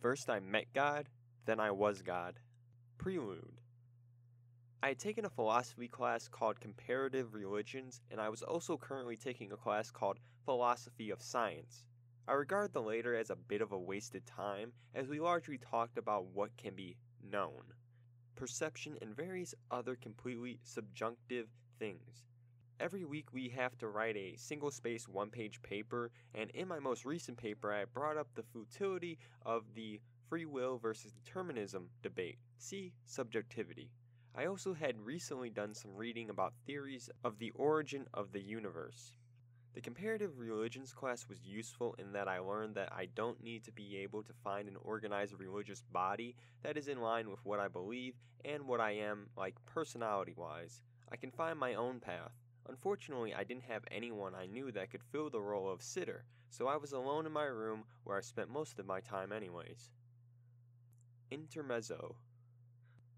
First I met God, then I was God. Prelude. I had taken a philosophy class called Comparative Religions, and I was also currently taking a class called Philosophy of Science. I regard the later as a bit of a wasted time, as we largely talked about what can be known, perception, and various other completely subjunctive things. Every week we have to write a single space one page paper, and in my most recent paper, I brought up the futility of the free will versus determinism debate. See subjectivity. I also had recently done some reading about theories of the origin of the universe. The comparative religions class was useful in that I learned that I don't need to be able to find an organized religious body that is in line with what I believe and what I am, like personality wise. I can find my own path. Unfortunately, I didn't have anyone I knew that could fill the role of sitter, so I was alone in my room where I spent most of my time, anyways. Intermezzo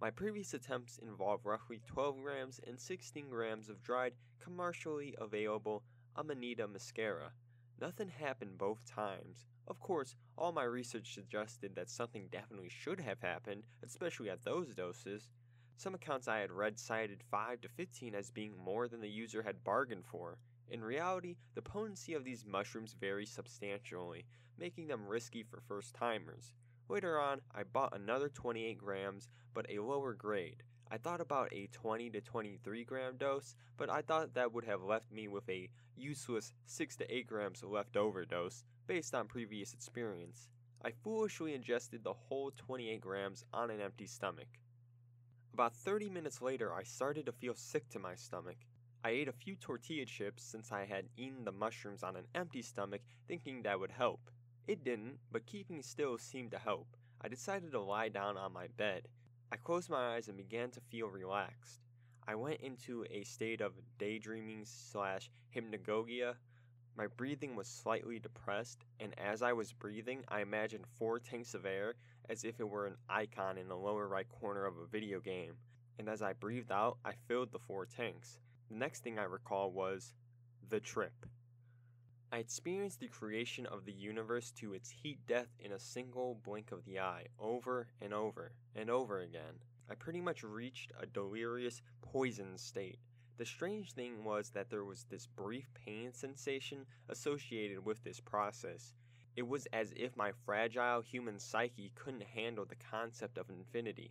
my previous attempts involved roughly 12 grams and 16 grams of dried, commercially available Amanita muscaria. Nothing happened both times. Of course, all my research suggested that something definitely should have happened, especially at those doses. Some accounts I had read cited 5 to 15 as being more than the user had bargained for. In reality, the potency of these mushrooms varies substantially, making them risky for first timers. Later on, I bought another 28 grams, but a lower grade. I thought about a 20 to 23 gram dose, but I thought that would have left me with a useless 6 to 8 grams leftover dose based on previous experience. I foolishly ingested the whole 28 grams on an empty stomach. About 30 minutes later, I started to feel sick to my stomach. I ate a few tortilla chips since I had eaten the mushrooms on an empty stomach, thinking that would help. It didn't, but keeping still seemed to help. I decided to lie down on my bed. I closed my eyes and began to feel relaxed. I went into a state of daydreaming slash hypnagogia. My breathing was slightly depressed, and as I was breathing, I imagined four tanks of air as if it were an icon in the lower right corner of a video game. And as I breathed out, I filled the four tanks. The next thing I recall was the trip. I experienced the creation of the universe to its heat death in a single blink of the eye, over and over and over again. I pretty much reached a delirious, poisoned state. The strange thing was that there was this brief pain sensation associated with this process. It was as if my fragile human psyche couldn't handle the concept of infinity.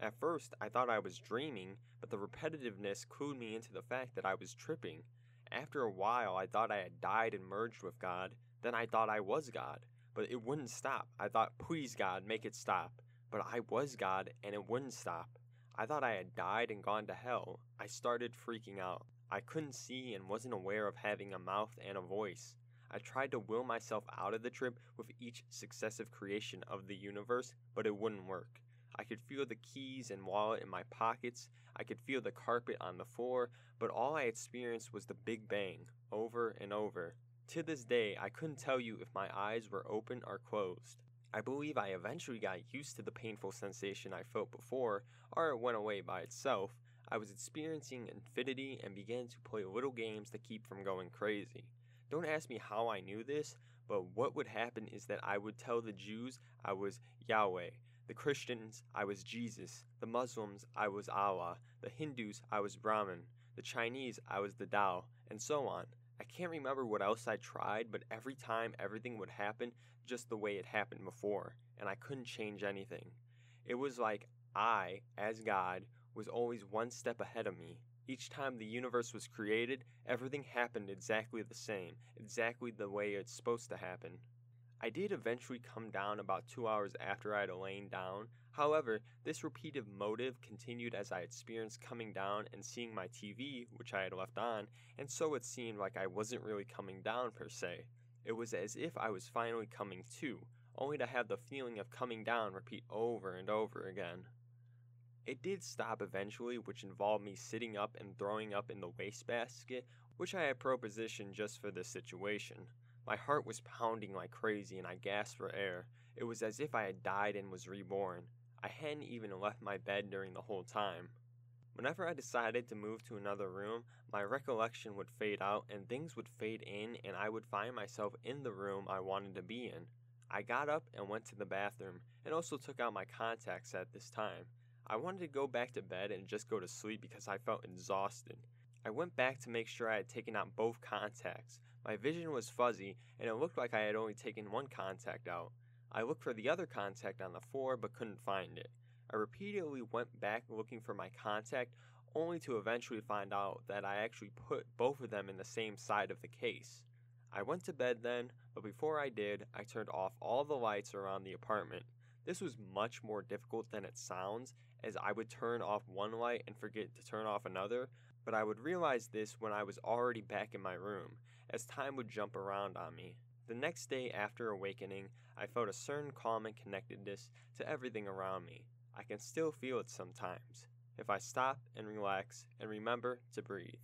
At first, I thought I was dreaming, but the repetitiveness clued me into the fact that I was tripping. After a while, I thought I had died and merged with God. Then I thought I was God. But it wouldn't stop. I thought, please, God, make it stop. But I was God, and it wouldn't stop. I thought I had died and gone to hell. I started freaking out. I couldn't see and wasn't aware of having a mouth and a voice. I tried to will myself out of the trip with each successive creation of the universe, but it wouldn't work. I could feel the keys and wallet in my pockets. I could feel the carpet on the floor, but all I experienced was the Big Bang, over and over. To this day, I couldn't tell you if my eyes were open or closed. I believe I eventually got used to the painful sensation I felt before, or it went away by itself. I was experiencing infinity and began to play little games to keep from going crazy. Don't ask me how I knew this, but what would happen is that I would tell the Jews I was Yahweh, the Christians, I was Jesus. The Muslims, I was Allah. The Hindus, I was Brahman. The Chinese, I was the Tao, and so on. I can't remember what else I tried, but every time everything would happen just the way it happened before, and I couldn't change anything. It was like I, as God, was always one step ahead of me. Each time the universe was created, everything happened exactly the same, exactly the way it's supposed to happen. I did eventually come down about two hours after I had lain down. However, this repeated motive continued as I experienced coming down and seeing my TV, which I had left on, and so it seemed like I wasn't really coming down per se. It was as if I was finally coming to, only to have the feeling of coming down repeat over and over again. It did stop eventually, which involved me sitting up and throwing up in the wastebasket, which I had propositioned just for this situation. My heart was pounding like crazy and I gasped for air. It was as if I had died and was reborn. I hadn't even left my bed during the whole time. Whenever I decided to move to another room, my recollection would fade out and things would fade in, and I would find myself in the room I wanted to be in. I got up and went to the bathroom and also took out my contacts at this time. I wanted to go back to bed and just go to sleep because I felt exhausted. I went back to make sure I had taken out both contacts. My vision was fuzzy and it looked like I had only taken one contact out. I looked for the other contact on the floor but couldn't find it. I repeatedly went back looking for my contact only to eventually find out that I actually put both of them in the same side of the case. I went to bed then, but before I did, I turned off all the lights around the apartment. This was much more difficult than it sounds, as I would turn off one light and forget to turn off another, but I would realize this when I was already back in my room, as time would jump around on me. The next day after awakening, I felt a certain calm and connectedness to everything around me. I can still feel it sometimes, if I stop and relax and remember to breathe.